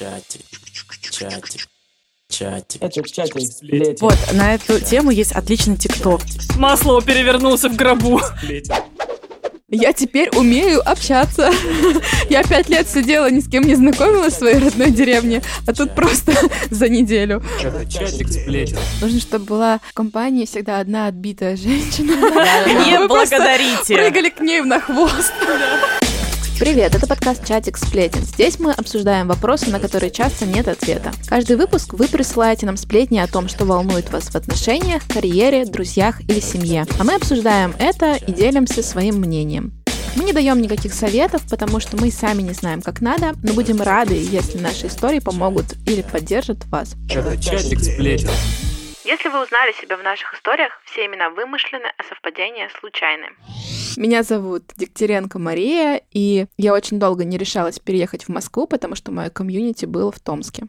Чатик, чатик, чатик. Это чатик. Вот, на эту тему есть отличный тикток. Масло перевернулся в гробу. Я теперь умею общаться. Я пять лет сидела, ни с кем не знакомилась в своей родной деревне, а тут просто за неделю. Это чатик сплетен. Нужно, чтобы была в компании всегда одна отбитая женщина. Не благодарите. Прыгали к ней на хвост. Привет, это подкаст «Чатик сплетен». Здесь мы обсуждаем вопросы, на которые часто нет ответа. Каждый выпуск вы присылаете нам сплетни о том, что волнует вас в отношениях, карьере, друзьях или семье. А мы обсуждаем это и делимся своим мнением. Мы не даем никаких советов, потому что мы сами не знаем, как надо, но будем рады, если наши истории помогут или поддержат вас. Это чатик сплетен. Если вы узнали себя в наших историях, все имена вымышлены, а совпадения случайны. Меня зовут Дегтяренко Мария, и я очень долго не решалась переехать в Москву, потому что мое комьюнити было в Томске.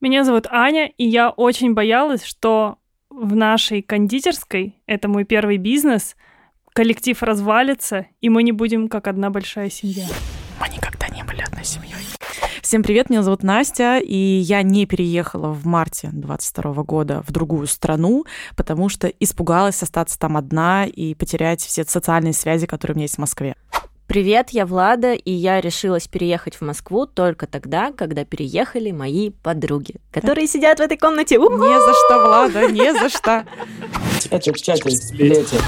Меня зовут Аня, и я очень боялась, что в нашей кондитерской, это мой первый бизнес, коллектив развалится, и мы не будем как одна большая семья. Мы никогда не были одной семьей. Всем привет, меня зовут Настя, и я не переехала в марте 22 года в другую страну, потому что испугалась остаться там одна и потерять все социальные связи, которые у меня есть в Москве. Привет, я Влада, и я решилась переехать в Москву только тогда, когда переехали мои подруги, которые сидят в этой комнате. У-ху! Не за что, Влада, не за что. Это чатик сплетен.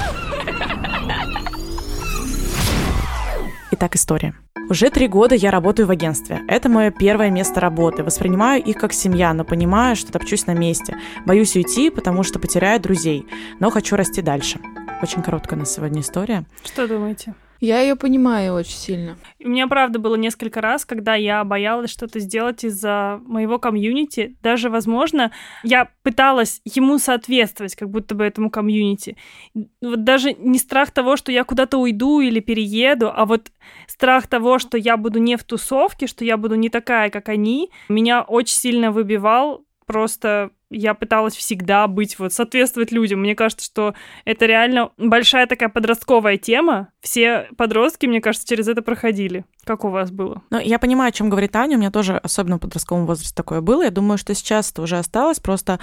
Итак, история. Уже три года я работаю в агентстве. Это мое первое место работы. Воспринимаю их как семья, но понимаю, что топчусь на месте. Боюсь уйти, потому что потеряю друзей, но хочу расти дальше. Очень короткая на сегодня история. Что думаете? Я ее понимаю очень сильно. У меня, правда, было несколько раз, когда я боялась что-то сделать из-за моего комьюнити. Даже, возможно, я пыталась ему соответствовать, как будто бы этому комьюнити. Вот даже не страх того, что я куда-то уйду или перееду, а вот страх того, что я буду не в тусовке, что я буду не такая, как они, меня очень сильно выбивал. Просто я пыталась всегда быть, вот, соответствовать людям. Мне кажется, что это реально большая такая подростковая тема. Все подростки, мне кажется, через это проходили. Как у вас было? Ну, я понимаю, о чем говорит Аня. У меня тоже, особенно в подростковом возрасте, такое было. Я думаю, что сейчас это уже осталось. Просто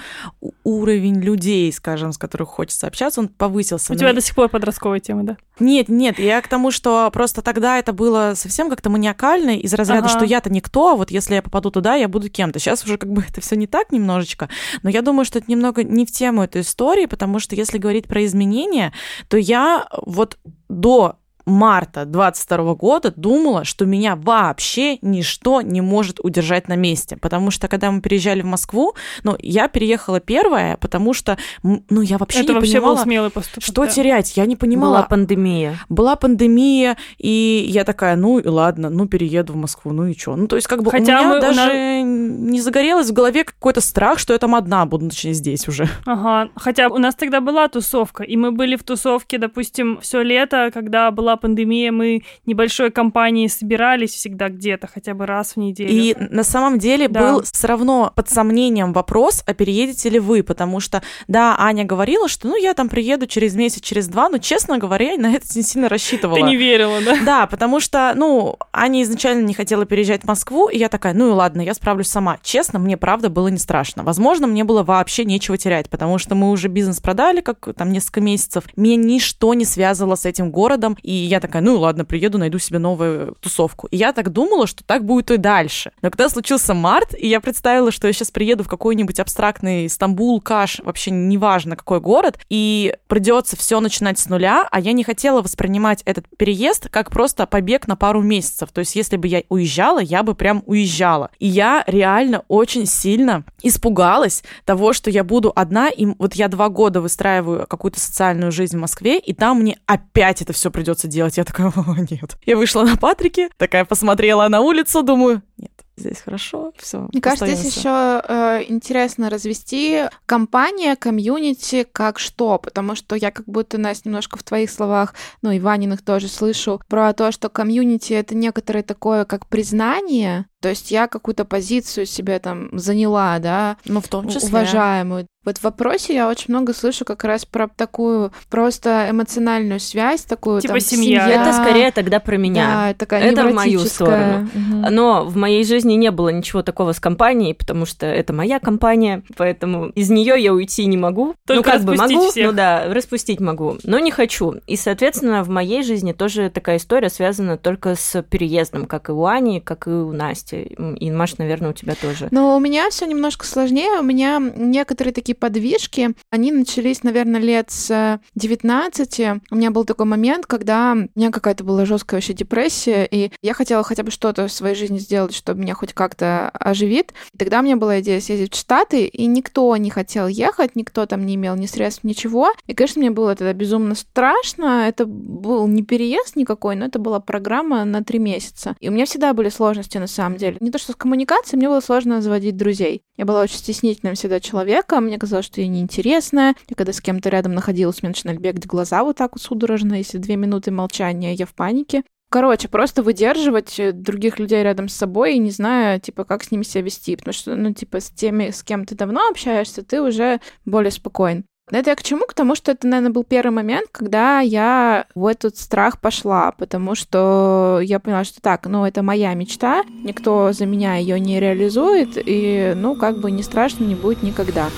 уровень людей, скажем, с которых хочется общаться, он повысился. У Но тебя до сих пор подростковая тема, да? Нет, нет, я к тому, что просто тогда это было совсем как-то маниакально из разряда, Ага. что я-то никто, а вот если я попаду туда, я буду кем-то. Сейчас уже как бы это все не так немножечко, но я думаю, что это немного не в тему этой истории, потому что если говорить про изменения, то я вот до марта 22 года думала, что меня вообще ничто не может удержать на месте, потому что когда мы переезжали в Москву, ну, я переехала первая, потому что, ну, я вообще это не вообще понимала, был смелый поступок. что да. терять, я не понимала. Была пандемия. Была пандемия, и я такая, ну и ладно, ну перееду в Москву, ну и что? Ну то есть как бы Хотя у меня мы- у даже не загорелось в голове какой-то страх, что я там одна буду, точнее здесь уже. Ага, хотя у нас тогда была тусовка, и мы были в тусовке, допустим, все лето, когда была пандемия, мы небольшой компанией собирались всегда где-то, хотя бы раз в неделю. И на самом деле Да. был все равно под сомнением вопрос, а переедете ли вы, потому что, да, Аня говорила, что ну я там приеду через месяц, через два, но, честно говоря, я на это не сильно рассчитывала. Ты не верила, да? Да, потому что, ну, Аня изначально не хотела переезжать в Москву, и я такая, ну и ладно, я справлюсь сама. Честно, мне правда было не страшно. Возможно, мне было вообще нечего терять, потому что мы уже бизнес продали, как там несколько месяцев. Меня ничто не связывало с этим городом, и я такая, ну ладно, приеду, найду себе новую тусовку. И я так думала, что так будет и дальше. Но когда случился март, и я представила, что я сейчас приеду в какой-нибудь абстрактный Стамбул, Каш, вообще неважно какой город, и придется все начинать с нуля, а я не хотела воспринимать этот переезд как просто побег на пару месяцев. То есть, если бы я уезжала, я бы прям уезжала. И я реально очень сильно испугалась того, что я буду одна, и вот я два года выстраиваю какую-то социальную жизнь в Москве, и там мне опять это все придется делать. Я такая, о, нет. Я вышла на Патрике, такая посмотрела на улицу, думаю, нет, здесь хорошо, все. Мне кажется, здесь еще э, интересно развести компания, комьюнити как что, потому что я как будто, Настя, немножко в твоих словах, ну и Ваниных тоже слышу, про то, что комьюнити — это некоторое такое как признание, То есть я какую-то позицию себе там заняла, да, Ну, в том числе. уважаемую. Вот в вопросе я очень много слышу как раз про такую просто эмоциональную связь, такую Типа там, семья. Это скорее тогда про меня. Да, такая Это в мою сторону. Мгм. Но в моей жизни не было ничего такого с компанией, потому что это моя компания, поэтому из нее я уйти не могу. Только ну, как бы могу, всех. ну да, распустить могу, но не хочу. И, соответственно, в моей жизни тоже такая история связана только с переездом, как и у Ани, как и у Насти. И, Маш, наверное, у тебя тоже. Но у меня все немножко сложнее. У меня некоторые такие подвижки, они начались, наверное, лет с 19. У меня был такой момент, когда у меня какая-то была жесткая вообще депрессия, и я хотела хотя бы что-то в своей жизни сделать, чтобы меня хоть как-то оживит. И тогда у меня была идея съездить в Штаты, и никто не хотел ехать, никто там не имел ни средств, ничего. И, конечно, мне было тогда безумно страшно. Это был не переезд никакой, но это была программа на три месяца. И у меня всегда были сложности, на самом деле. Не то, что с коммуникацией, мне было сложно заводить друзей. Я была очень стеснительным всегда человеком, мне казалось, что я неинтересная. И когда с кем-то рядом находилась, мне начинали бегать глаза вот так вот судорожно, если две минуты молчания, я в панике. Короче, просто выдерживать э, других людей рядом с собой и не зная, типа, как с ними себя вести. Потому что, ну, типа, с теми, с кем ты давно общаешься, ты уже более спокоен. Это я к чему? К тому, что это, наверное, был первый момент, когда я в этот страх пошла, потому что я поняла, что так, ну, это моя мечта, никто за меня ее не реализует, и, ну, как бы не страшно не будет никогда.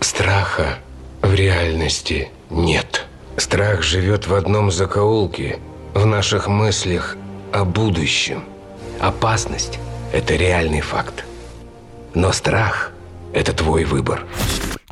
Страха в реальности нет. Страх живет в одном закоулке, в наших мыслях о будущем. Опасность – это реальный факт. Но страх – это твой выбор.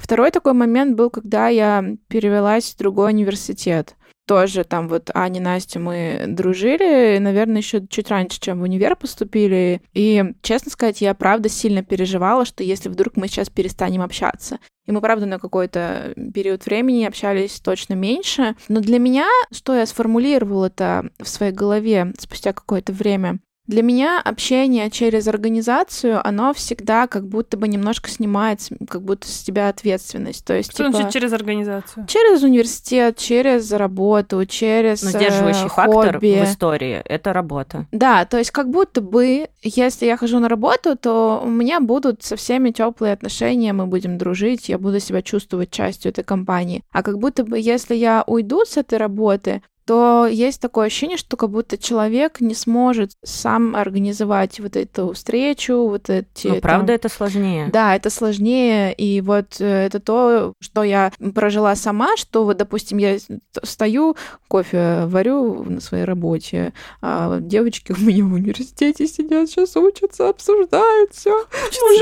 Второй такой момент был, когда я перевелась в другой университет. Тоже там вот Аня, Настя, мы дружили, наверное, еще чуть раньше, чем в универ поступили. И, честно сказать, я правда сильно переживала, что если вдруг мы сейчас перестанем общаться. И мы, правда, на какой-то период времени общались точно меньше. Но для меня, что я сформулировала это в своей голове спустя какое-то время, для меня общение через организацию, оно всегда как будто бы немножко снимает как будто с тебя ответственность. То есть, Что типа, значит через организацию? через университет, через работу, через Но э, сдерживающий фактор хобби. в истории – это работа. Да, то есть как будто бы, если я хожу на работу, то у меня будут со всеми теплые отношения, мы будем дружить, я буду себя чувствовать частью этой компании. А как будто бы, если я уйду с этой работы, то есть такое ощущение, что как будто человек не сможет сам организовать вот эту встречу, вот эти... Там- правда это сложнее. да, это сложнее, и вот э, это то, что я прожила сама, что вот, допустим, я стою, кофе варю на своей работе, а девочки у меня в университете сидят, сейчас учатся, обсуждают все.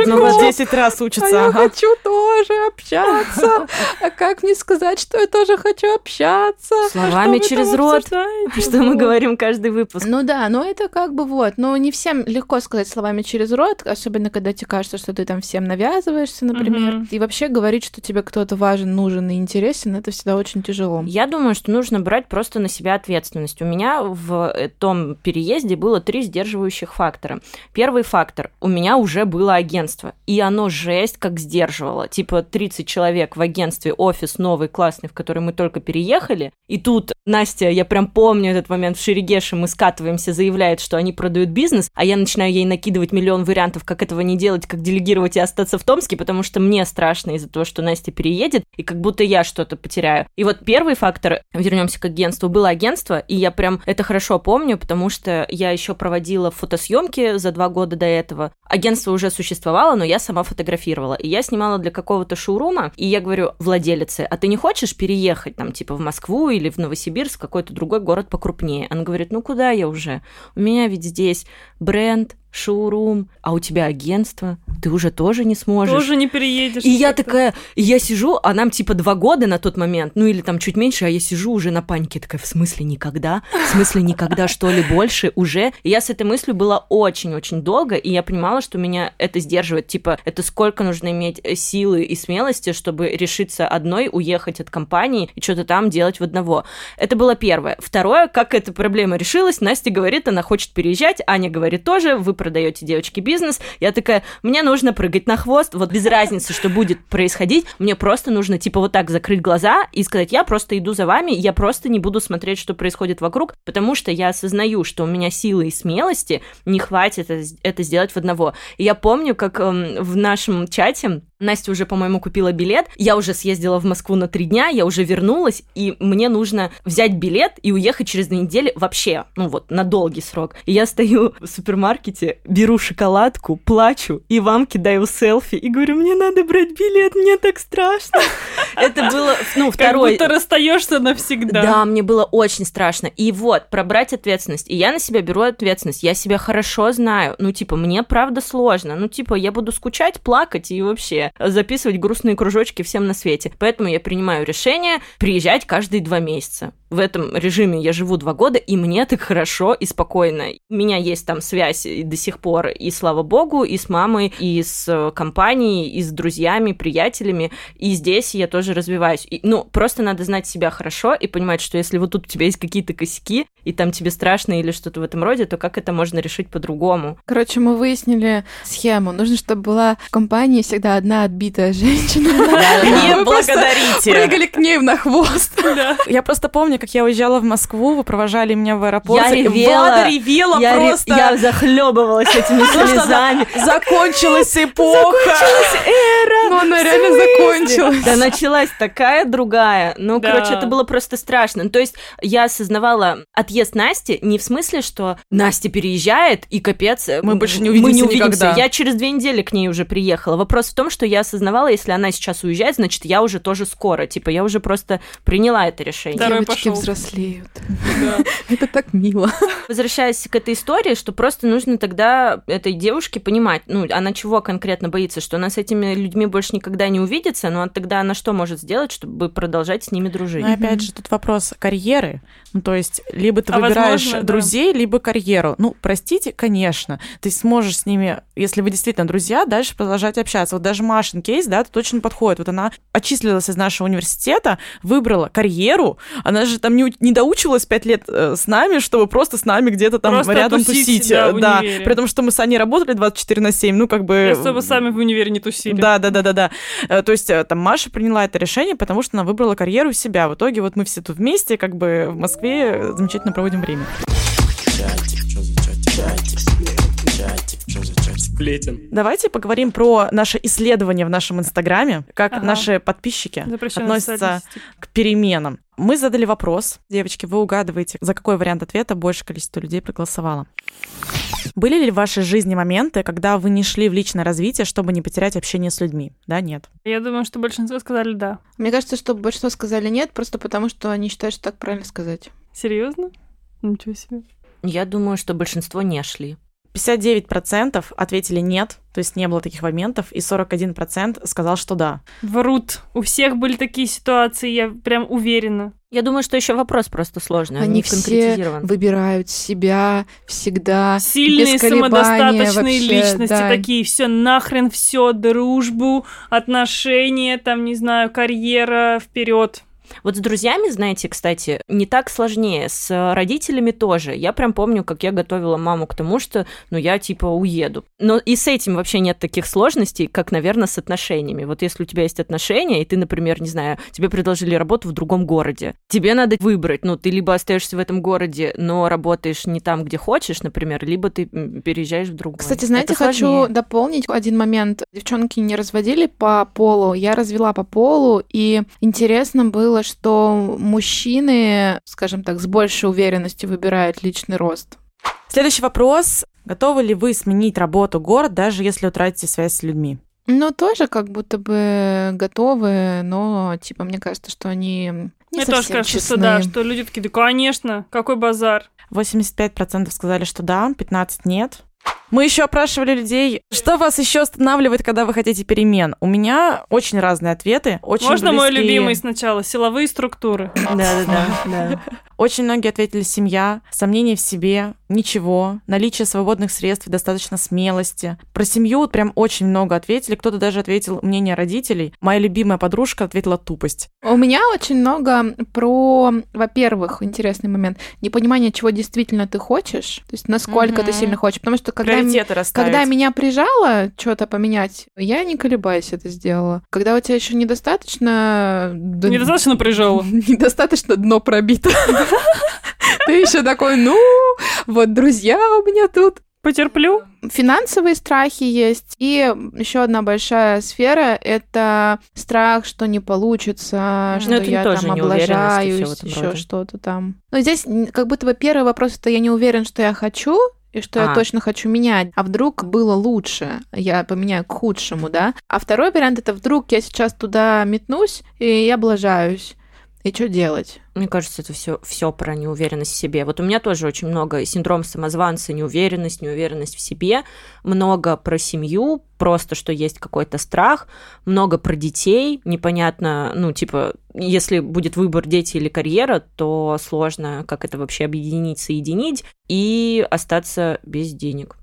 Ну, на 10 раз А учатся. я ага. хочу тоже общаться. А как мне сказать, что я тоже хочу общаться? Словами Что вы через рот, обсуждаете? что мы говорим каждый выпуск. Ну да, но это как бы вот. Но не всем легко сказать словами через рот, особенно когда тебе кажется, что ты там всем навязываешься, например. И вообще говорить, что тебе кто-то важен, нужен и интересен, это всегда очень тяжело. Я думаю, что нужно брать просто на себя ответственность. У меня в э, том переезде было три сдерживающих фактора. Первый фактор. У меня уже было агентство, и оно жесть как сдерживало. Типа 30 человек в агентстве, офис новый, классный, в который мы только переехали. И тут Настя, я прям помню этот момент в Шерегеше, мы скатываемся, заявляет, что они продают бизнес, а я начинаю ей накидывать миллион вариантов, как этого не делать, как делегировать и остаться в Томске, потому что мне страшно из-за того, что Настя переедет, и как будто я что-то потеряю. И вот первый фактор, вернемся к агентству, было агентство, и я прям это хорошо помню, потому что я еще проводила фотосъемки за два года до этого. Агентство уже существовало, но я сама фотографировала. И я снимала для какого-то шоурума, и я говорю владелице, а ты не хочешь переехать там типа в Москву или в Новосибирск, какой-то другой город покрупнее? Она говорит, ну куда я уже? У меня ведь здесь бренд, шоурум, а у тебя агентство, ты уже тоже не сможешь. Тоже не переедешь. И я такая, и я сижу, а нам типа два года на тот момент, ну или там чуть меньше, а я сижу уже на панике, такая, в смысле никогда? В смысле никогда, что ли, больше уже? И я с этой мыслью была очень-очень долго, и я понимала, что меня это сдерживает, типа, это сколько нужно иметь э, силы и смелости, чтобы решиться одной уехать от компании и что-то там делать в одного. Это было первое. Второе, как эта проблема решилась, Настя говорит, она хочет переезжать, Аня говорит тоже, вы продаете девочке бизнес. Я такая, мне нужно прыгать на хвост, вот без разницы, что будет происходить, мне просто нужно, типа, вот так закрыть глаза и сказать, я просто иду за вами, я просто не буду смотреть, что происходит вокруг, потому что я осознаю, что у меня силы и смелости не хватит это, это сделать в одного. И я помню, как эм, в нашем чате Настя уже, по-моему, купила билет. Я уже съездила в Москву на три дня, я уже вернулась, и мне нужно взять билет и уехать через две недели вообще, ну вот, на долгий срок. И я стою в супермаркете, беру шоколадку, плачу, и вам кидаю селфи, и говорю, мне надо брать билет, мне так страшно. Это было, ну, второй... Как будто расстаешься навсегда. Да, мне было очень страшно. И вот, пробрать ответственность. И я на себя беру ответственность. Я себя хорошо знаю. Ну, типа, мне правда сложно. Ну, типа, я буду скучать, плакать и вообще записывать грустные кружочки всем на свете. Поэтому я принимаю решение приезжать каждые два месяца. В этом режиме я живу два года, и мне так хорошо и спокойно. У меня есть там связь до сих пор, и слава богу, и с мамой, и с э, компанией, и с друзьями, приятелями. И здесь я тоже развиваюсь. И, ну, просто надо знать себя хорошо и понимать, что если вот тут у тебя есть какие-то косяки, и там тебе страшно или что-то в этом роде, то как это можно решить по-другому? Короче, мы выяснили схему. Нужно, чтобы была в компании всегда одна отбитая женщина. Не благодарите. Прыгали к ней на хвост. Я просто помню, как я уезжала в Москву, вы провожали меня в аэропорт. Я ревела. Влада ревела я, ре- просто. я захлебывалась этими слезами. Закончилась эпоха. Но она реально закончилась. Да началась такая другая. Ну, Да. короче, это было просто страшно. То есть я осознавала отъезд Насти не в смысле, что Настя переезжает, и капец, Мы больше не мы увидимся никогда. Я через две недели к ней уже приехала. Вопрос в том, что я осознавала, если она сейчас уезжает, значит, я уже тоже скоро. Типа, я уже просто приняла это решение. Второй Девочки пошёл. взрослеют. Это так мило. Возвращаясь к этой истории, что просто нужно тогда этой девушке понимать, ну, она чего конкретно боится, что она с этими людьми больше никогда не увидится, но тогда она что может сделать, чтобы продолжать с ними дружить? Но Ну, опять же, тут вопрос карьеры. Ну, то есть, либо ты А выбираешь возможно, да. друзей, либо карьеру. Ну, простите, конечно, ты сможешь с ними, если вы действительно друзья, дальше продолжать общаться. Вот даже Машин кейс, да, точно подходит. Вот она отчислилась из нашего университета, выбрала карьеру, она же там не, не доучивалась пять лет э, с нами, чтобы просто с нами где-то там Просто рядом тусить, тусить. да, э, да. универе. При том, что мы с Аней работали 24 на 7, ну, как бы... Просто вы сами в универе не тусили. Да, да, да, да, да. Э, То есть э, там Маша приняла это решение, потому что она выбрала карьеру себя. В итоге вот мы все тут вместе, как бы в Москве э, замечательно проводим время. Сплетен. Давайте поговорим про наше исследование в нашем Инстаграме, как Ага. наши подписчики Запрещено относятся к переменам. Мы задали вопрос. Девочки, вы угадываете, за какой вариант ответа большее количество людей проголосовало. Были ли в вашей жизни моменты, когда вы не шли в личное развитие, чтобы не потерять общение с людьми? Да, нет. Я думаю, что большинство сказали да. Мне кажется, что большинство сказали нет, просто потому что они считают, что так правильно сказать. Серьезно? Ничего себе. Я думаю, что большинство не шли. 59% ответили нет, то есть не было таких моментов, и 41% сказал, что да. Врут. У всех были такие ситуации, я прям уверена. Я думаю, что еще вопрос просто сложный, он Они не все выбирают себя всегда. Сильные, самодостаточные вообще, личности да. такие, все нахрен, все, дружбу, отношения, там, не знаю, карьера, вперед. Вот с друзьями, знаете, кстати, не так сложнее. С родителями тоже. Я прям помню, как я готовила маму к тому, что, ну, я типа уеду. Но и с этим вообще нет таких сложностей, как, наверное, с отношениями. Вот если у тебя есть отношения, и ты, например, не знаю, тебе предложили работу в другом городе, тебе надо выбрать, ну, ты либо остаешься в этом городе, но работаешь не там, где хочешь, например, либо ты переезжаешь в другой. Кстати, знаете, Это хочу сложнее. дополнить один момент. Девчонки не разводили по полу, я развела по полу, и интересно было, что мужчины, скажем так, с большей уверенностью выбирают личный рост. Следующий вопрос. Готовы ли вы сменить работу, город, даже если утратите связь с людьми? Ну, тоже как будто бы готовы, но, типа, мне кажется, что они не Мне совсем тоже кажется, честны. что да, что люди такие, да, конечно, какой базар. 85% сказали, что да, 15% нет. Мы еще опрашивали людей, что вас еще останавливает, когда вы хотите перемен. У меня очень разные ответы. Очень Можно мой близкие- любимый сначала? Силовые структуры. Да-да-да. да. Очень многие ответили семья, сомнения в себе, ничего, наличие свободных средств, и достаточно смелости. Про семью прям очень много ответили. Кто-то даже ответил мнение родителей. Моя любимая подружка ответила тупость. У меня очень много про, во-первых, интересный момент, непонимание, чего действительно ты хочешь, то есть насколько ты Мгм. сильно хочешь. Потому что когда, Приоритеты расставить. когда меня прижало что-то поменять, я не колебаясь это сделала. Когда у тебя еще недостаточно... д- Недостаточно прижало. Недостаточно дно пробито. Ты еще такой, ну, вот друзья у меня тут. Потерплю. Финансовые страхи есть. И еще одна большая сфера — это страх, что не получится, Ну, что я там облажаюсь, еще что-то там. Но здесь как будто бы первый вопрос — это я не уверен, что я хочу, и что я А. точно хочу менять. А вдруг было лучше, я поменяю к худшему, да? А второй вариант — это вдруг я сейчас туда метнусь, и я облажаюсь. И что делать? Мне кажется, это все, все про неуверенность в себе. Вот у меня тоже очень много синдром самозванца, неуверенность, неуверенность в себе, много про семью, просто что есть какой-то страх, много про детей, непонятно, ну, типа, если будет выбор дети или карьера, то сложно, как это вообще объединить, соединить и остаться без денег.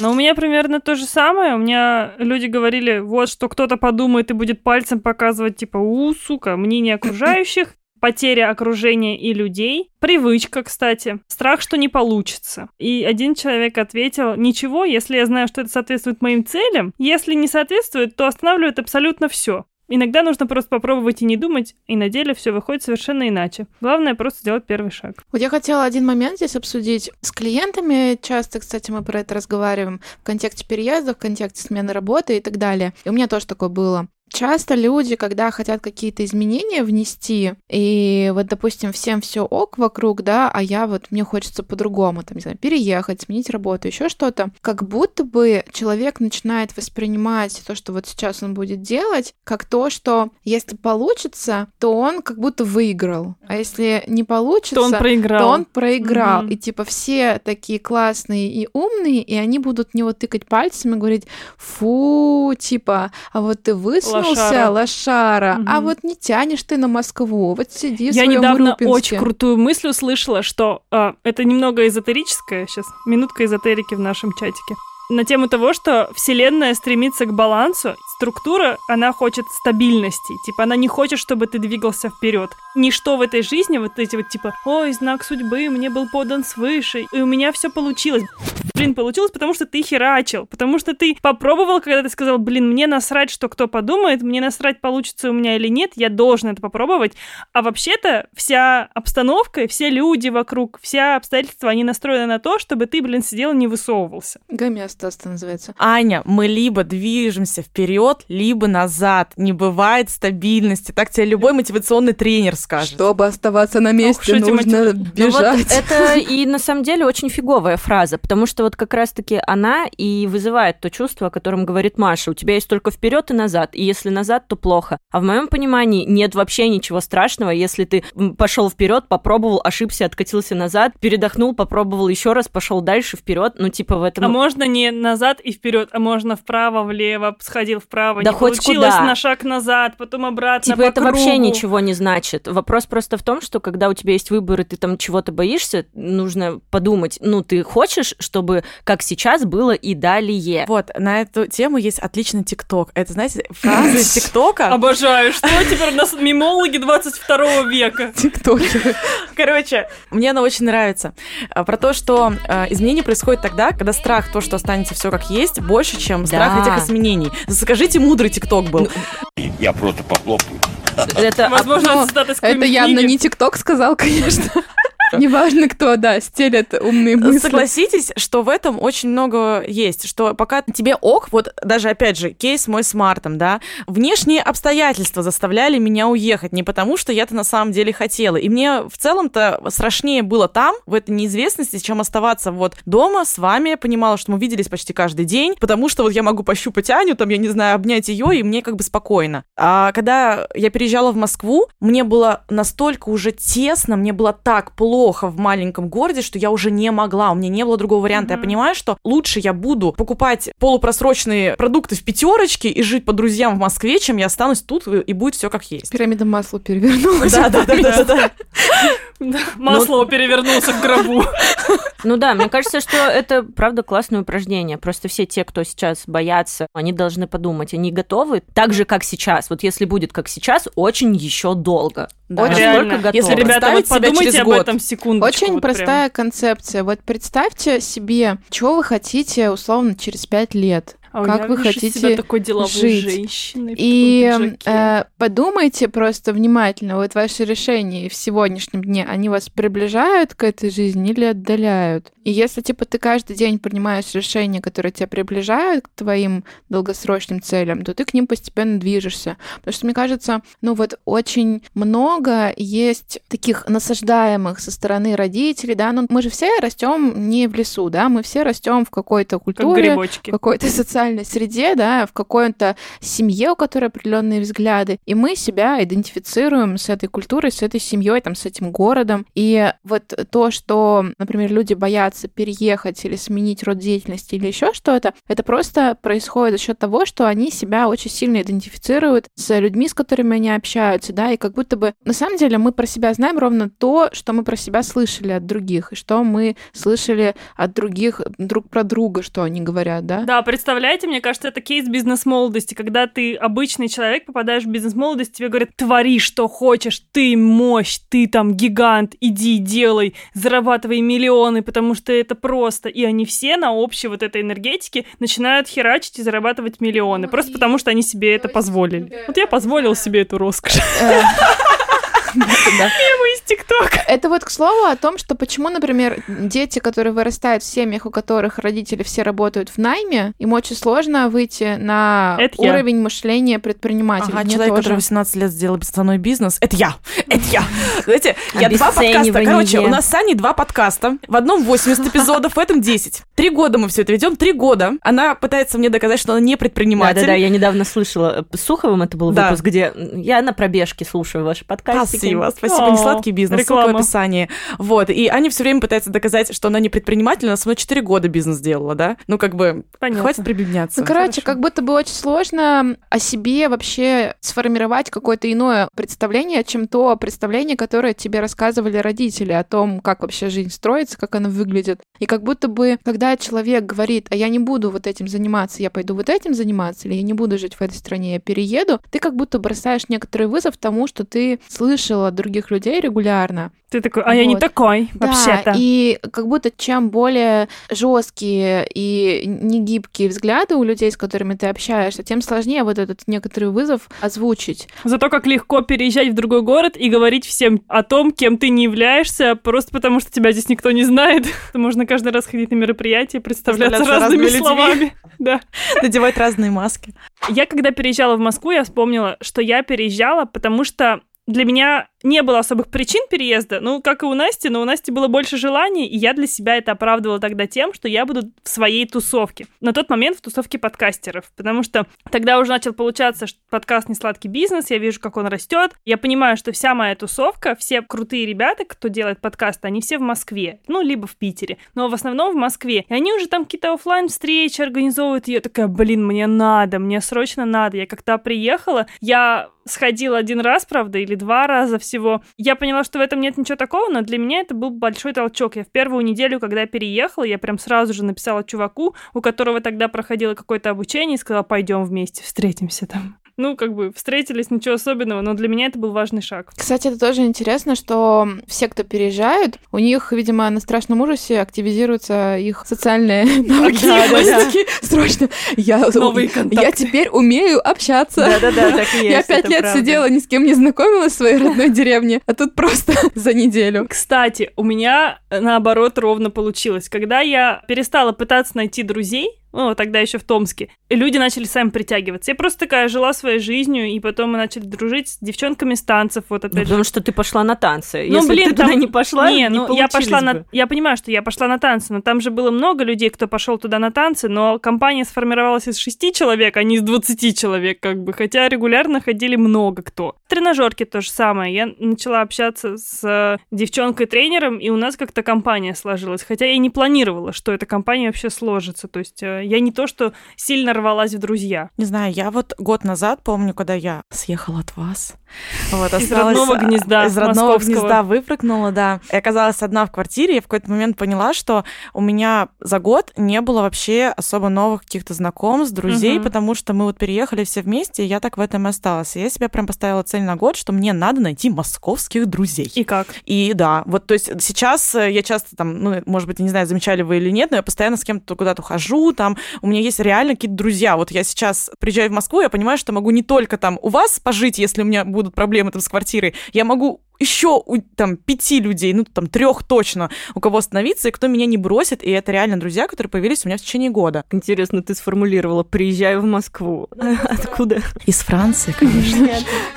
Но у меня примерно то же самое. У меня люди говорили, вот, что кто-то подумает и будет пальцем показывать, типа, у, сука, мнение окружающих, потеря окружения и людей. Привычка, кстати. Страх, что не получится. И один человек ответил, ничего, если я знаю, что это соответствует моим целям. Если не соответствует, то останавливает абсолютно все. Иногда нужно просто попробовать и не думать, и на деле все выходит совершенно иначе. Главное просто сделать первый шаг. Вот я хотела один момент здесь обсудить. С клиентами часто, кстати, мы про это разговариваем в контексте переезда, в контексте смены работы и так далее. И у меня тоже такое было. Часто люди, когда хотят какие-то изменения внести, и вот, допустим, всем все ок вокруг, да, а я вот, мне хочется по-другому, там, не знаю, переехать, сменить работу, еще что-то, как будто бы человек начинает воспринимать то, что вот сейчас он будет делать, как то, что если получится, то он как будто выиграл, а если не получится, То он проиграл. то он проиграл. Мгм. И типа все такие классные и умные, и они будут в него тыкать пальцами и говорить, фу, типа, а вот ты высунулся, Лошара. лошара, а Мгм. вот не тянешь ты на Москву, вот сиди в Я недавно Урюпинске». очень крутую мысль услышала, что а, это немного эзотерическое, сейчас минутка эзотерики в нашем чатике, на тему того, что Вселенная стремится к балансу, структура, она хочет стабильности, типа она не хочет, чтобы ты двигался вперед. Ничто в этой жизни, вот эти вот типа, ой, знак судьбы мне был подан свыше, и у меня все получилось. Блин, получилось, потому что ты херачил, потому что ты попробовал, когда ты сказал, блин, мне насрать, что кто подумает, мне насрать, получится у меня или нет, я должен это попробовать, а вообще-то вся обстановка, все люди вокруг, все обстоятельства, они настроены на то, чтобы ты, блин, сидел и не высовывался. Гомеостаз это называется. Аня, мы либо движемся вперед, либо назад. Не бывает стабильности. Так тебе любой мотивационный тренер скажет. Чтобы оставаться на месте, эти нужно Ну вот бежать. это и на самом деле очень фиговая фраза, потому что вот как раз-таки она и вызывает то чувство, о котором говорит Маша. У тебя есть только вперед и назад, и если назад, то плохо. А в моем понимании нет вообще ничего страшного, если ты пошел вперед, попробовал, ошибся, откатился назад, передохнул, попробовал еще раз, пошел дальше вперед. Ну типа в этом. А можно не назад и вперед, а можно вправо, влево, сходил вправо, Да не хоть получилось куда. на шаг назад, потом обратно Типа по это вообще кругу. ничего не значит. Вопрос просто в том, что когда у тебя есть выбор, и ты там чего-то боишься, нужно подумать, ну, ты хочешь, чтобы как сейчас было и далее. Вот, на эту тему есть отличный ТикТок. Это, знаете, фраза из ТикТока. Обожаю, что теперь у нас мимологи 22 века? Тиктоки. Короче, мне она очень нравится. А, Про то, что э, изменения происходят тогда, когда страх, то, что останется все как есть, больше, чем страх этих изменений. Скажите, мудрый ТикТок был. Я просто похлопаю. Это Возможно, это цитата из Это какой-нибудь явно не ТикТок сказал, конечно. Неважно кто, да, стелет умные мысли. Согласитесь, что в этом очень много есть, что пока тебе ок, вот даже опять же кейс мой с Мартом, да, внешние обстоятельства заставляли меня уехать, не потому что я-то на самом деле хотела. И мне в целом-то страшнее было там, в этой неизвестности, чем оставаться вот дома с вами. Я понимала, что мы виделись почти каждый день, потому что вот я могу пощупать Аню, там, я не знаю, обнять ее, и мне как бы спокойно. А когда я переезжала в Москву, мне было настолько уже тесно, мне было так плохо, плохо в маленьком городе, что я уже не могла, у меня не было другого варианта. Я Мгм. понимаю, что лучше я буду покупать полупросрочные продукты в пятерочке и жить по друзьям в Москве, чем я останусь тут и будет все как есть. Пирамида масла перевернулась. Да, да, да, да, да. Да, Маслоу перевернулся в гробу. Ну да, мне кажется, что это правда классное упражнение. Просто все те, кто сейчас боятся, они должны подумать, они готовы так же, как сейчас. Вот если будет как сейчас, очень еще долго. Да. Насколько Реально. готовы. Если Ребята, вот подумайте через об год. этом секундочку. Очень вот прям. простая концепция. Вот представьте себе, чего вы хотите, условно, через пять лет. А как вы хотите себя такой деловой жить. женщиной И э, подумайте просто внимательно, вот ваши решения в сегодняшнем дне, они вас приближают к этой жизни или отдаляют? И если, типа, ты каждый день принимаешь решения, которые тебя приближают к твоим долгосрочным целям, то ты к ним постепенно движешься. Потому что, мне кажется, ну вот очень много есть таких насаждаемых со стороны родителей, да, ну мы же все растем не в лесу, да, мы все растем в какой-то как культуре, грибочки. в какой-то социальной среде, да, в какой-то семье, у которой определенные взгляды, и мы себя идентифицируем с этой культурой, с этой семьей, там, с этим городом. И вот то, что, например, люди боятся переехать или сменить род деятельности или еще что-то, это просто происходит за счет того, что они себя очень сильно идентифицируют с людьми, с которыми они общаются, да, и как будто бы на самом деле мы про себя знаем ровно то, что мы про себя слышали от других, и что мы слышали от других друг про друга, что они говорят, да? Да, представляете, мне кажется, это кейс бизнес-молодости, когда ты обычный человек, попадаешь в бизнес-молодость, тебе говорят, твори, что хочешь, ты мощь, ты там гигант, иди, делай, зарабатывай миллионы, потому что это просто. И они все на общей вот этой энергетике начинают херачить и зарабатывать миллионы, Ну просто и потому что они себе это позволили. Вот я позволил себе эту роскошь. Э, ТикТока. Это вот к слову о том, что почему, например, дети, которые вырастают в семьях, у которых родители все работают в найме, им очень сложно выйти на Это я. уровень мышления предпринимателя. Ага, Мне человек, тоже. который 18 лет сделал бесценной бизнес, это я, это я. Знаете, я два подкаста, короче, у нас с Аней два подкаста, в одном 80 эпизодов, в этом 10. Три года мы все это ведем, три года. Она пытается мне доказать, что она не предприниматель. Да-да-да, я недавно слышала, Суховым это был Да. выпуск, где я на пробежке слушаю ваши подкастики. Спасибо, спасибо, не сладкий бизнес, ссылка в реклама. описании. Вот, и Аня все время пытается доказать, что она не предприниматель, она со мной 4 года бизнес делала, да? Ну, как бы, Понятно. хватит прибедняться. Ну, короче, Хорошо. как будто бы очень сложно о себе вообще сформировать какое-то иное представление, чем то представление, которое тебе рассказывали родители о том, как вообще жизнь строится, как она выглядит. И как будто бы, когда человек говорит, а я не буду вот этим заниматься, я пойду вот этим заниматься, или я не буду жить в этой стране, я перееду, ты как будто бросаешь некоторый вызов тому, что ты слышал от других людей регулярно. Ты такой, а я не Вот. такой, вообще-то. Да, и как будто чем более жесткие и негибкие взгляды у людей, с которыми ты общаешься, тем сложнее вот этот некоторый вызов озвучить. Зато как легко переезжать в другой город и говорить всем о том, кем ты не являешься, просто потому что тебя здесь никто не знает. Можно каждый раз ходить на мероприятие, представляться Представляться разными словами. Да. Надевать разные маски. Я когда переезжала в Москву, я вспомнила, что я переезжала, потому что для меня не было особых причин переезда, ну, как и у Насти, но у Насти было больше желаний, и я для себя это оправдывала тогда тем, что я буду в своей тусовке. На тот момент в тусовке подкастеров, потому что тогда уже начал получаться, что подкаст «Не сладкий бизнес», я вижу, как он растет, я понимаю, что вся моя тусовка, все крутые ребята, кто делает подкасты, они все в Москве, ну, либо в Питере, но в основном в Москве, и они уже там какие-то оффлайн встречи организовывают, и я такая, блин, мне надо, мне срочно надо. Я когда приехала, я сходила один раз, правда, или два раза всего. Я поняла, что в этом нет ничего такого, но для меня это был большой толчок. Я в первую неделю, когда переехала, я прям сразу же написала чуваку, у которого тогда проходило какое-то обучение, и сказала, пойдем вместе, встретимся там. Ну, как бы встретились, ничего особенного, но для меня это был важный шаг. Кстати, это тоже интересно, что все, кто переезжают, у них, видимо, на страшном ужасе активизируются их социальные навыки. Да, да, да. Срочно, я, Новые я контакты. теперь умею общаться. Да-да-да, так и Я есть, пять это лет правда. сидела, ни с кем не знакомилась в своей родной деревне, а тут просто за неделю. Кстати, у меня наоборот ровно получилось. Когда я перестала пытаться найти друзей, ну, тогда еще в Томске, и люди начали сами притягиваться. Я просто такая жила своей жизнью, и потом мы начали дружить с девчонками с танцев, вот Ну, опять же. потому что ты пошла на танцы. Ну, Если блин, ты туда там- не пошла, не, не ну я пошла получилось на, бы. я понимаю, что я пошла на танцы, но там же было много людей, кто пошел туда на танцы, но компания сформировалась из шести человек, а не из 20 человек, как бы, хотя регулярно ходили много кто. В тренажерке то же самое. Я начала общаться с э, девчонкой-тренером, и у нас как-то компания сложилась, хотя я не планировала, что эта компания вообще сложится. То есть э, я не то, что сильно рвалась в друзья. Не знаю, я вот год назад помню, когда я съехала от вас. Вот, Из родного а, гнезда Из родного гнезда выпрыгнула, да. И оказалась одна в квартире. Я в какой-то момент поняла, что у меня за год не было вообще особо новых каких-то знакомств, друзей, Мгм. потому что мы вот переехали все вместе, и я так в этом и осталась. И я себе прям поставила цель на год, что мне надо найти московских друзей. И как? И да, вот то есть сейчас э, я часто там, ну, может быть, не знаю, замечали вы или нет, но я постоянно с кем-то куда-то хожу, там, у меня есть реально какие-то друзья. Вот я сейчас приезжаю в Москву, я понимаю, что могу не только там у вас пожить, если у меня будут проблемы там с квартирой, я могу еще у там пяти людей, ну там трех точно, у кого остановиться, и кто меня не бросит, и это реально друзья, которые появились у меня в течение года. Интересно, ты сформулировала «приезжаю в Москву». Откуда? Из Франции, конечно.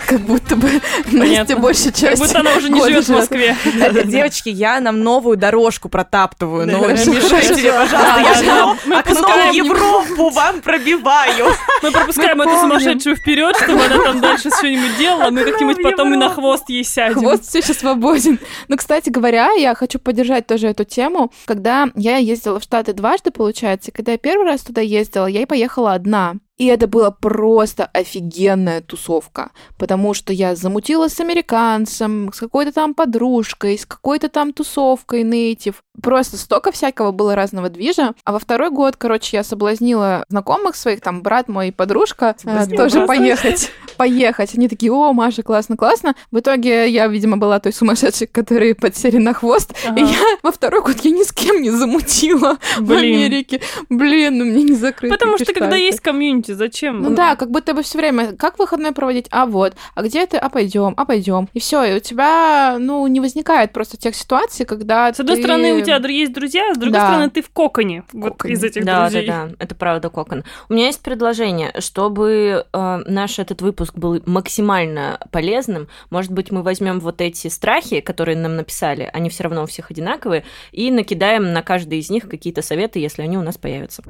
Как будто бы Настя большую Как часть будто она уже не живет в Москве. Э, Девочки, я нам новую дорожку протаптываю, ну не мешайте пожалуйста, я окно в Европу вам пробиваю. Мы пропускаем эту сумасшедшую вперед, чтобы она там дальше что-нибудь делала, мы как-нибудь потом и на хвост ей сядем. Хвост все еще свободен. Ну, кстати говоря, я хочу поддержать тоже эту тему. Когда я ездила в Штаты дважды, получается, когда я первый раз туда ездила, я и поехала одна. И это была просто офигенная тусовка, потому что я замутила с американцем, с какой-то там подружкой, с какой-то там тусовкой нейтив. Просто столько всякого было разного движа. А во второй год, короче, я соблазнила знакомых своих, там, брат мой и подружка, э, Соблазнила тоже брата. поехать поехать. Они такие, о, Маша, классно, классно. В итоге я, видимо, была той сумасшедшей, которые подсели на хвост. Ага. И я во второй год я ни с кем не замутила в Блин. Америке. Блин, ну мне не закрыть. Потому что когда есть комьюнити, зачем? Ну да, как будто бы все время, как выходной проводить? А вот, а где ты? А пойдем, а пойдем. И все, и у тебя, ну, не возникает просто тех ситуаций, когда С одной ты- стороны, у тебя есть друзья, а с другой Да. стороны, ты в коконе, вот Коконе. из этих Да, друзей. да, да, это правда кокон. У меня есть предложение, чтобы э, наш этот выпуск был максимально полезным. Может быть, мы возьмем вот эти страхи, которые нам написали, они все равно у всех одинаковые, и накидаем на каждый из них какие-то советы, если они у нас появятся.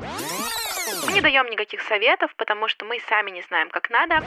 Не даем никаких советов, потому что мы сами не знаем, как надо.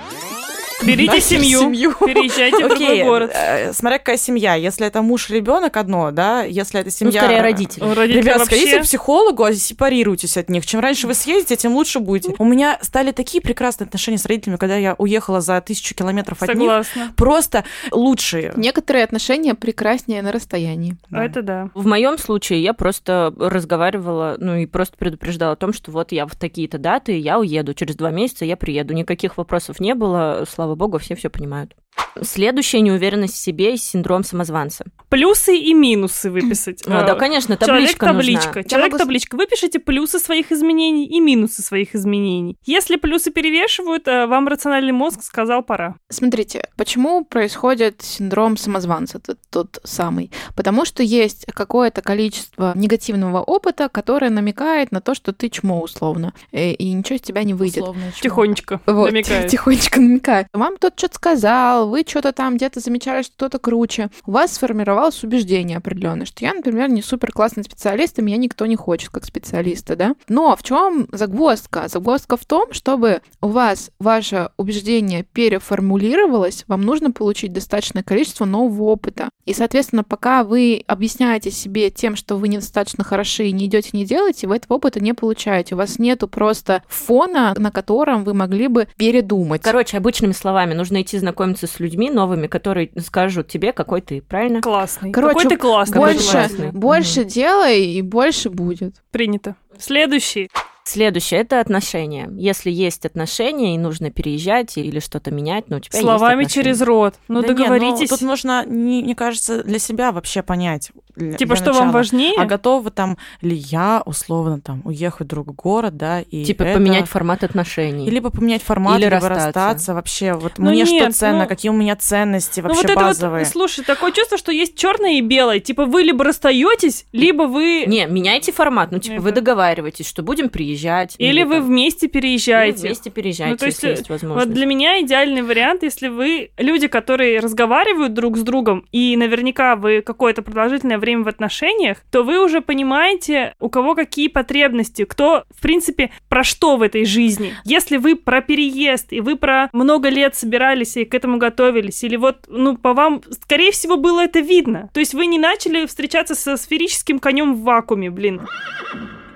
Берите Нахер семью, семью. переезжайте в другой Окей, город. э, смотря какая семья. Если это муж и ребенок одно, да, если это Ну, семья... скорее, э, родители. У родителей Ребят, вообще... сходите к психологу, а сепарируйтесь от них. Чем раньше вы съездите, тем лучше будете. У меня стали такие прекрасные отношения с родителями, когда я уехала за тысячу километров от них. Согласна. Просто лучшие. Некоторые отношения прекраснее на расстоянии. А Это да. В моем случае я просто разговаривала, ну и просто предупреждала о том, что вот я в такие-то даты, я уеду, через два месяца я приеду. Никаких вопросов не было, слава богу, все все понимают. Следующая неуверенность в себе и синдром самозванца. Плюсы и минусы выписать. Ну, да, конечно, табличка Человек-табличка. нужна. Человек-табличка. Выпишите плюсы своих изменений и минусы своих изменений. Если плюсы перевешивают, э, вам рациональный мозг сказал пора. Смотрите, почему происходит синдром самозванца, тот, тот самый? Потому что есть какое-то количество негативного опыта, которое намекает на то, что ты чмо условно, и, и ничего из тебя не выйдет. Условное чмо. Тихонечко Вот, намекает. тихонечко намекает. Вам кто-то что-то сказал, вы что-то там где-то замечали, что кто-то круче. У вас сформировалось убеждение определенное, что я, например, не супер классный специалист, и меня никто не хочет как специалиста, да? Но в чем загвоздка? Загвоздка в том, чтобы у вас ваше убеждение переформулировалось, вам нужно получить достаточное количество нового опыта. И, соответственно, пока вы объясняете себе тем, что вы недостаточно хороши и не идете, не делаете, вы этого опыта не получаете. У вас нету просто фона, на котором вы могли бы передумать. Короче, обычными словами, нужно идти знакомиться с людьми новыми, которые скажут тебе, какой ты, правильно? Классный. Короче, Какой ты классный. Какой ты больше, классный. больше делай и больше будет. Принято. Следующий. Следующее это отношения. Если есть отношения и нужно переезжать или что-то менять, ну у тебя Словами есть через рот. Ну, Да не, договоритесь. тут нужно, не- мне кажется, для себя вообще понять. для- Типа, для что вам начала. важнее? А готова там ли я, условно, там, уехать в другой город, да, и Типа это- поменять формат отношений. И либо поменять формат, Или либо расстаться. расстаться. вообще. Вот Ну мне нет, что ценно, ну- какие у меня ценности Ну вообще вот это базовые. вот, слушай, такое чувство, что есть черное и белое. Типа вы либо расстаетесь, либо вы... Не, меняйте формат. Ну, типа, вы Это- договариваетесь, что будем приезжать переезжать. Или вы там- вместе или переезжаете. вместе переезжаете, Ну, то есть, если есть возможность. Вот для меня идеальный вариант, если вы люди, которые разговаривают друг с другом, и наверняка вы какое-то продолжительное время в отношениях, то вы уже понимаете, у кого какие потребности, кто, в принципе, про что в этой жизни. Если вы про переезд, и вы про много лет собирались и к этому готовились, или вот, ну, по вам, скорее всего, было это видно. То есть вы не начали встречаться со сферическим конем в вакууме, блин.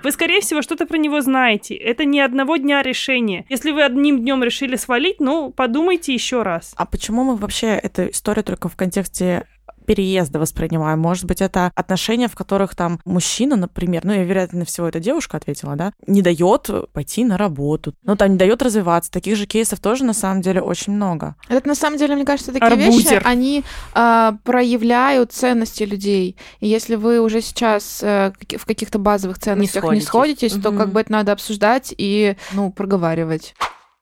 Вы, скорее всего, что-то про него знаете. Это не одного дня решения. Если вы одним днем решили свалить, ну, подумайте еще раз. А почему мы вообще эту историю только в контексте переезда воспринимаем. Может быть, это отношения, в которых там мужчина, например, ну, я вероятно всего эта девушка ответила, да, не дает пойти на работу, ну, там не дает развиваться. Таких же кейсов тоже на самом деле очень много. Это на самом деле, мне кажется, такие Арбузер. вещи, они а, проявляют ценности людей. И если вы уже сейчас э, в каких-то базовых ценностях не сходитесь. сходитесь, то Мгм. как бы это надо обсуждать и, ну, проговаривать.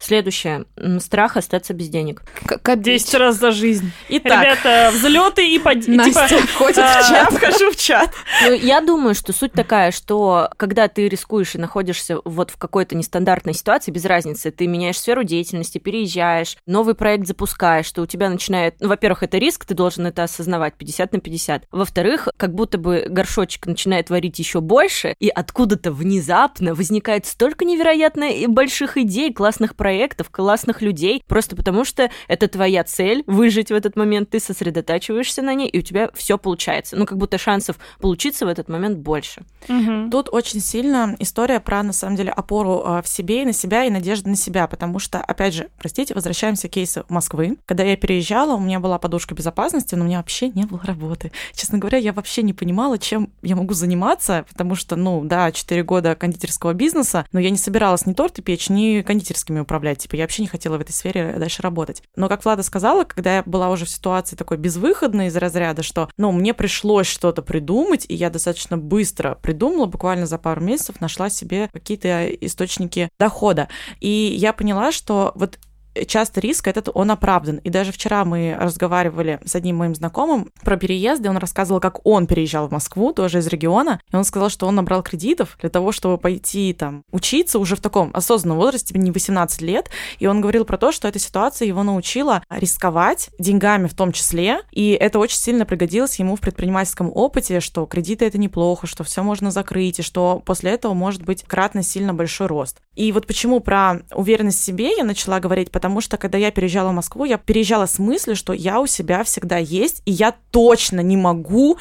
Следующее. Страх остаться без денег. К- копить. Десять раз за жизнь. Итак, Ребята, взлеты и падения. Настя входит а, в чат. вхожу в чат. Ну, я думаю, что суть такая, что когда ты рискуешь и находишься вот в какой-то нестандартной ситуации, без разницы, ты меняешь сферу деятельности, переезжаешь, новый проект запускаешь, что у тебя начинает... Ну, во-первых, это риск, ты должен это осознавать 50 на 50. Во-вторых, как будто бы горшочек начинает варить еще больше, и откуда-то внезапно возникает столько невероятно и больших идей, классных проектов, классных людей, просто потому что это твоя цель выжить в этот момент, ты сосредотачиваешься на ней, и у тебя все получается. Ну, как будто шансов получиться в этот момент больше. Мгм. Тут очень сильно история про, на самом деле, опору а, в себе и на себя, и надежду на себя, потому что, опять же, простите, возвращаемся к кейсу Москвы. Когда я переезжала, у меня была подушка безопасности, но у меня вообще не было работы. Честно говоря, я вообще не понимала, чем я могу заниматься, потому что, ну, да, 4 года кондитерского бизнеса, но я не собиралась ни торты печь, ни кондитерскими управлять. Типа, я вообще не хотела в этой сфере дальше работать. Но, как Влада сказала, когда я была уже в ситуации такой безвыходной из разряда, что, ну, мне пришлось что-то придумать, и я достаточно быстро придумала, буквально за пару месяцев нашла себе какие-то источники дохода. И я поняла, что вот часто риск этот он оправдан. И даже вчера мы разговаривали с одним моим знакомым про переезды, он рассказывал, как он переезжал в Москву, тоже из региона, и он сказал, что он набрал кредитов для того, чтобы пойти там учиться уже в таком осознанном возрасте, не 18 лет, и он говорил про то, что эта ситуация его научила рисковать деньгами в том числе, и это очень сильно пригодилось ему в предпринимательском опыте, что кредиты это неплохо, что все можно закрыть, и что после этого может быть кратно сильно большой рост. И вот почему про уверенность в себе я начала говорить, что когда я переезжала в Москву, я переезжала с мыслью, что я у себя всегда есть, и я точно не могу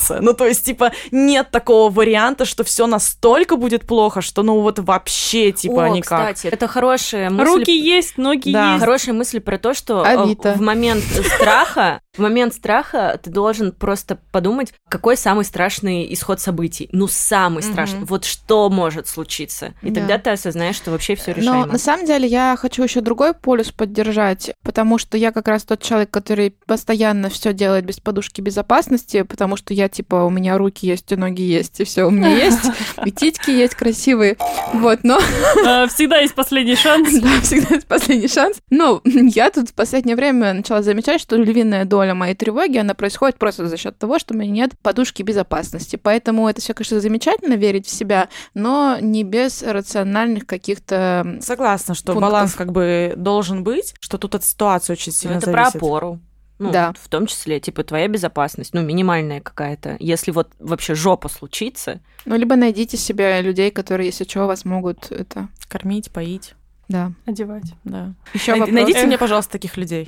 проебаться. Ну, то есть, типа, нет такого варианта, что все настолько будет плохо, что, ну, вот вообще, типа, О, никак. кстати, это хорошая мысль. Руки есть, ноги Да. есть. Хорошая мысль про то, что э, Авито. в момент страха, в момент страха ты должен просто подумать, какой самый страшный исход событий. Ну, самый страшный. Вот что может случиться. И Да. тогда ты осознаешь, что вообще все Но решаемо. на самом деле я хочу еще другой полюс поддержать, потому что я как раз тот человек, который постоянно все делает без подушки безопасности, потому что я типа у меня руки есть, и ноги есть, и все у меня есть, и титьки есть красивые. Вот, но А, Всегда есть последний шанс. да, всегда есть последний шанс. Но я тут в последнее время начала замечать, что львиная доля моей тревоги, она происходит просто за счет того, что у меня нет подушки безопасности. Поэтому это все, конечно, замечательно верить в себя, но не без рациональных каких-то Согласна, что пунктов. баланс как бы должен быть, что тут от ситуации очень Ну, сильно это про зависит. опору. Ну, Да. в том числе, типа, твоя безопасность, ну, минимальная какая-то. Если вот вообще жопа случится, Ну, либо найдите себе людей, которые, если что, вас могут это... Кормить, поить, Да. Одевать. да. Еще вопрос. Найдите Эх. мне, пожалуйста, таких людей.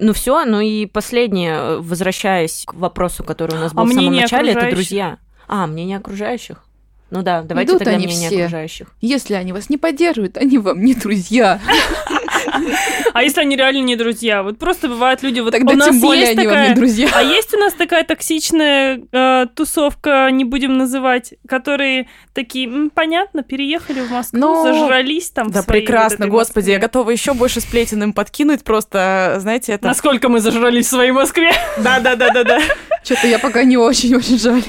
Ну все, ну и последнее, возвращаясь к вопросу, который у нас был А в самом начале, это друзья. А, мнение окружающих. Ну да, давайте Идут тогда они мнение все. окружающих. Если они вас не поддерживают, они вам не друзья. А если они реально не друзья? Вот просто бывают люди, вот Тогда у нас тем более есть они вам такая... не друзья. А есть у нас такая токсичная э, тусовка, не будем называть, которые такие, «М, понятно, переехали в Москву, Ну, зажрались там в Да прекрасно, вот господи, я Москве. готова еще больше сплетен им подкинуть, просто, знаете, это... Насколько мы зажрались в своей Москве? Да-да-да-да-да. Что-то я пока не очень-очень жаль.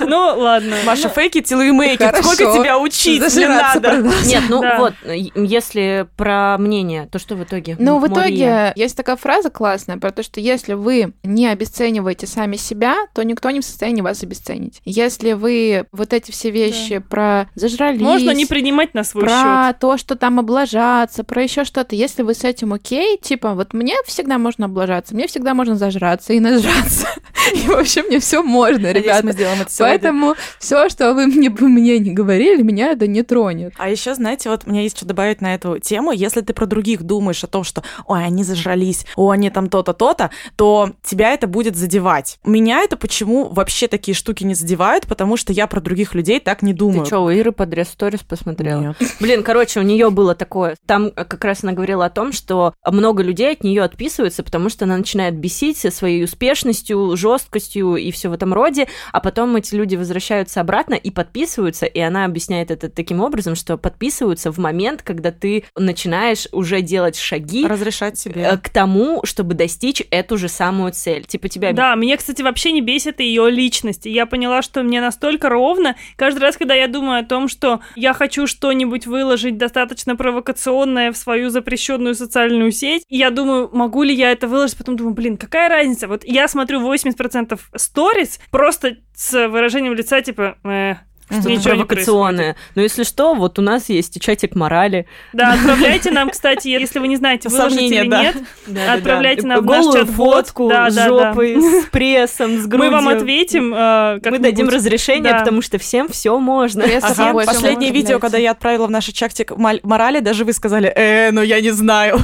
Ну, ладно. Маша, фейки, целую мейки. Сколько тебя учить не надо? Нет, ну вот, если про мнение, то что вы итоге? Ну, в итоге есть такая фраза классная про то, что если вы не обесцениваете сами себя, то никто не в состоянии вас обесценить. Если вы вот эти все вещи про зажрались, Можно не принимать на свой про счет. то, что там облажаться, про еще что-то. Если вы с этим окей, типа, вот мне всегда можно облажаться, мне всегда можно зажраться и нажраться. И вообще мне все можно, ребята. мы сделаем это сегодня. Поэтому все, что вы мне, бы мне не говорили, меня это не тронет. А еще, знаете, вот у меня есть что добавить на эту тему. Если ты про других думаешь о том, что, ой, они зажрались, о, они там то-то, то-то, то тебя это будет задевать. Меня это почему вообще такие штуки не задевают, потому что я про других людей так не думаю. Ты что, у Иры подрез сторис посмотрела? Нет. Блин, короче, у нее было такое. Там как раз она говорила о том, что много людей от нее отписываются, потому что она начинает бесить со своей успешностью, жесткостью и все в этом роде, а потом эти люди возвращаются обратно и подписываются, и она объясняет это таким образом, что подписываются в момент, когда ты начинаешь уже делать шаги Разрешать себе. э, к тому, чтобы достичь эту же самую цель. Типа тебя Да, мне, кстати, вообще не бесит ее личность. И Я поняла, что мне настолько ровно. Каждый раз, когда я думаю о том, что я хочу что-нибудь выложить достаточно провокационное в свою запрещенную социальную сеть, я думаю, могу ли я это выложить, потом думаю, блин, какая разница? Вот я смотрю 80% сторис просто с выражением лица типа, э, что-то ничего провокационное. Но если что, вот у нас есть чатик морали. Да, отправляйте нам, кстати, если вы не знаете, выложить Сомнения, или да. нет, Отправляйте нам в наш Голую чат-бот. фотку Да, с да, да. жопой, с прессом, с грудью. Мы вам ответим. э, Мы дадим разрешение, Да. потому что всем все можно. Пресса Ага, последнее можно, видео, когда я отправила в наш чатик морали, даже вы сказали, э, ну я не знаю.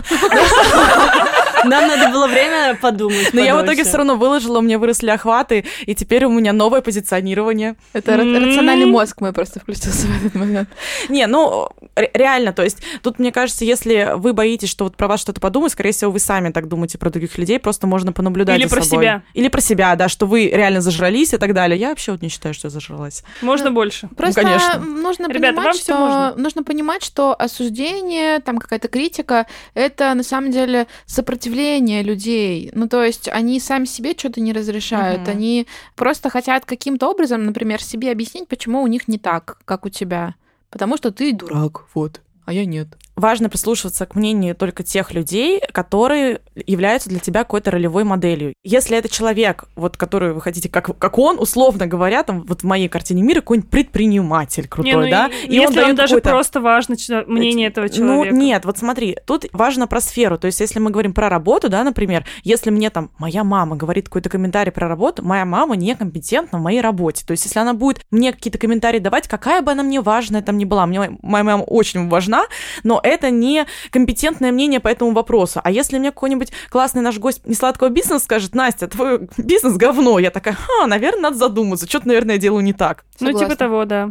Нам надо было время подумать. Но я в итоге все равно выложила, у меня выросли охваты, и теперь у меня новое позиционирование. Это рациональный мозг мой просто включился в этот момент. Не, ну, ре- реально, то есть тут, мне кажется, если вы боитесь, что вот про вас что-то подумают, скорее всего, вы сами так думаете про других людей, просто можно понаблюдать Или за про собой. себя. Или про себя, да, что вы реально зажрались и так далее. Я вообще вот не считаю, что я зажралась. Можно больше. Просто конечно. нужно Ребята, понимать, что можно. нужно понимать, что осуждение, там какая-то критика, это на самом деле сопротивление людей. Ну, то есть они сами себе что-то не разрешают, Мгм. они просто хотят каким-то образом, например, себе объяснить, почему у них не так, как у тебя. Потому что ты дурак, вот, а я нет. Важно прислушиваться к мнению только тех людей, которые являются для тебя какой-то ролевой моделью. Если это человек, вот который вы хотите, как, как он, условно говоря, там вот в моей картине мира какой-нибудь предприниматель крутой, Не, ну, да, и- если даёт вам даже какой-то- просто важно мнение этого человека. Ну, нет, вот смотри, тут важно про сферу. То есть, если мы говорим про работу, да, например, если мне там моя мама говорит какой-то комментарий про работу, моя мама некомпетентна в моей работе. То есть, если она будет мне какие-то комментарии давать, какая бы она мне важная там ни была, мне моя мама очень важна, но это не компетентное мнение по этому вопросу. А если мне какой-нибудь классный наш гость несладкого бизнеса скажет, Настя, твой бизнес говно, я такая, ха, наверное, надо задуматься, что-то, наверное, я делаю не так. Ну, типа Согласна. того, да.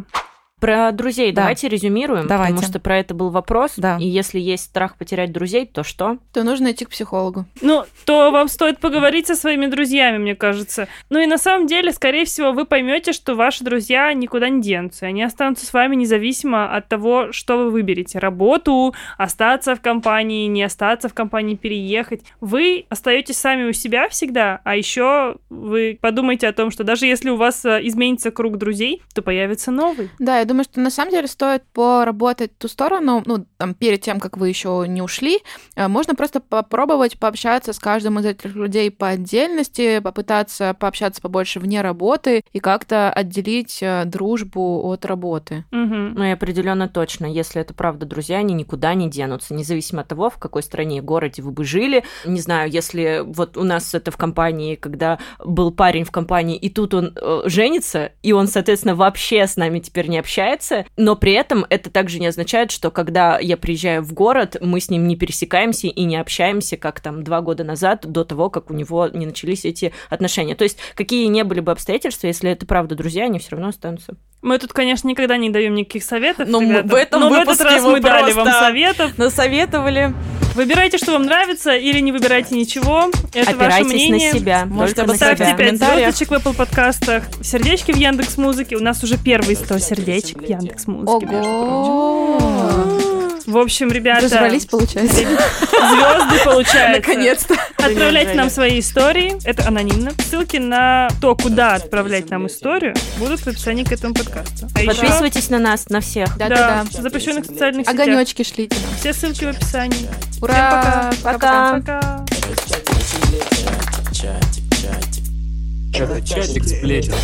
Про друзей Да. давайте резюмируем, Давайте. потому что про это был вопрос. Да. И если есть страх потерять друзей, то что? То нужно идти к психологу. Ну, то вам стоит поговорить со своими друзьями, мне кажется. Ну и на самом деле, скорее всего, вы поймете, что ваши друзья никуда не денутся. Они останутся с вами независимо от того, что вы выберете. Работу, остаться в компании, не остаться в компании, переехать. Вы остаетесь сами у себя всегда, а еще вы подумайте о том, что даже если у вас э, изменится круг друзей, то появится новый. Да, я думаю, что на самом деле стоит поработать ту сторону, ну, там, перед тем, как вы еще не ушли, э, можно просто попробовать пообщаться с каждым из этих людей по отдельности, попытаться пообщаться побольше вне работы и как-то отделить э, дружбу от работы. Мгм. Ну и определенно точно, если это правда друзья, они никуда не денутся, независимо от того, в какой стране и городе вы бы жили. Не знаю, если вот у нас это в компании, когда был парень в компании, и тут он э, женится, и он, соответственно, вообще с нами теперь не общается, но при этом это также не означает, что когда я приезжаю в город, мы с ним не пересекаемся и не общаемся, как там два года назад, до того, как у него не начались эти отношения. То есть какие не были бы обстоятельства, если это правда друзья, они все равно останутся. Мы тут, конечно, никогда не даем никаких советов. Но ребята. в этом Но в этот раз мы дали вам советов. Насоветовали. Выбирайте, что вам нравится, или не выбирайте ничего. Это ваше Опирайтесь мнение. на себя. Можете только Ставьте себя. в 5 комментариях. звездочек в Apple подкастах, сердечки в Яндекс Музыке. У нас уже первые 100 сердечек в Яндекс Музыке. Ого! В общем, ребята, Зажрались, получается. звезды получаются. Наконец-то. Отправляйте нам свои истории. Это анонимно. Ссылки на то, куда отправлять нам историю, будут в описании к этому подкасту. А еще, Подписывайтесь на нас, на всех. да, Да-да-да. запрещенных социальных сетях. Огонечки шлите. Все ссылки в описании. Ура! Пока. Пока. Это чатик сплетен.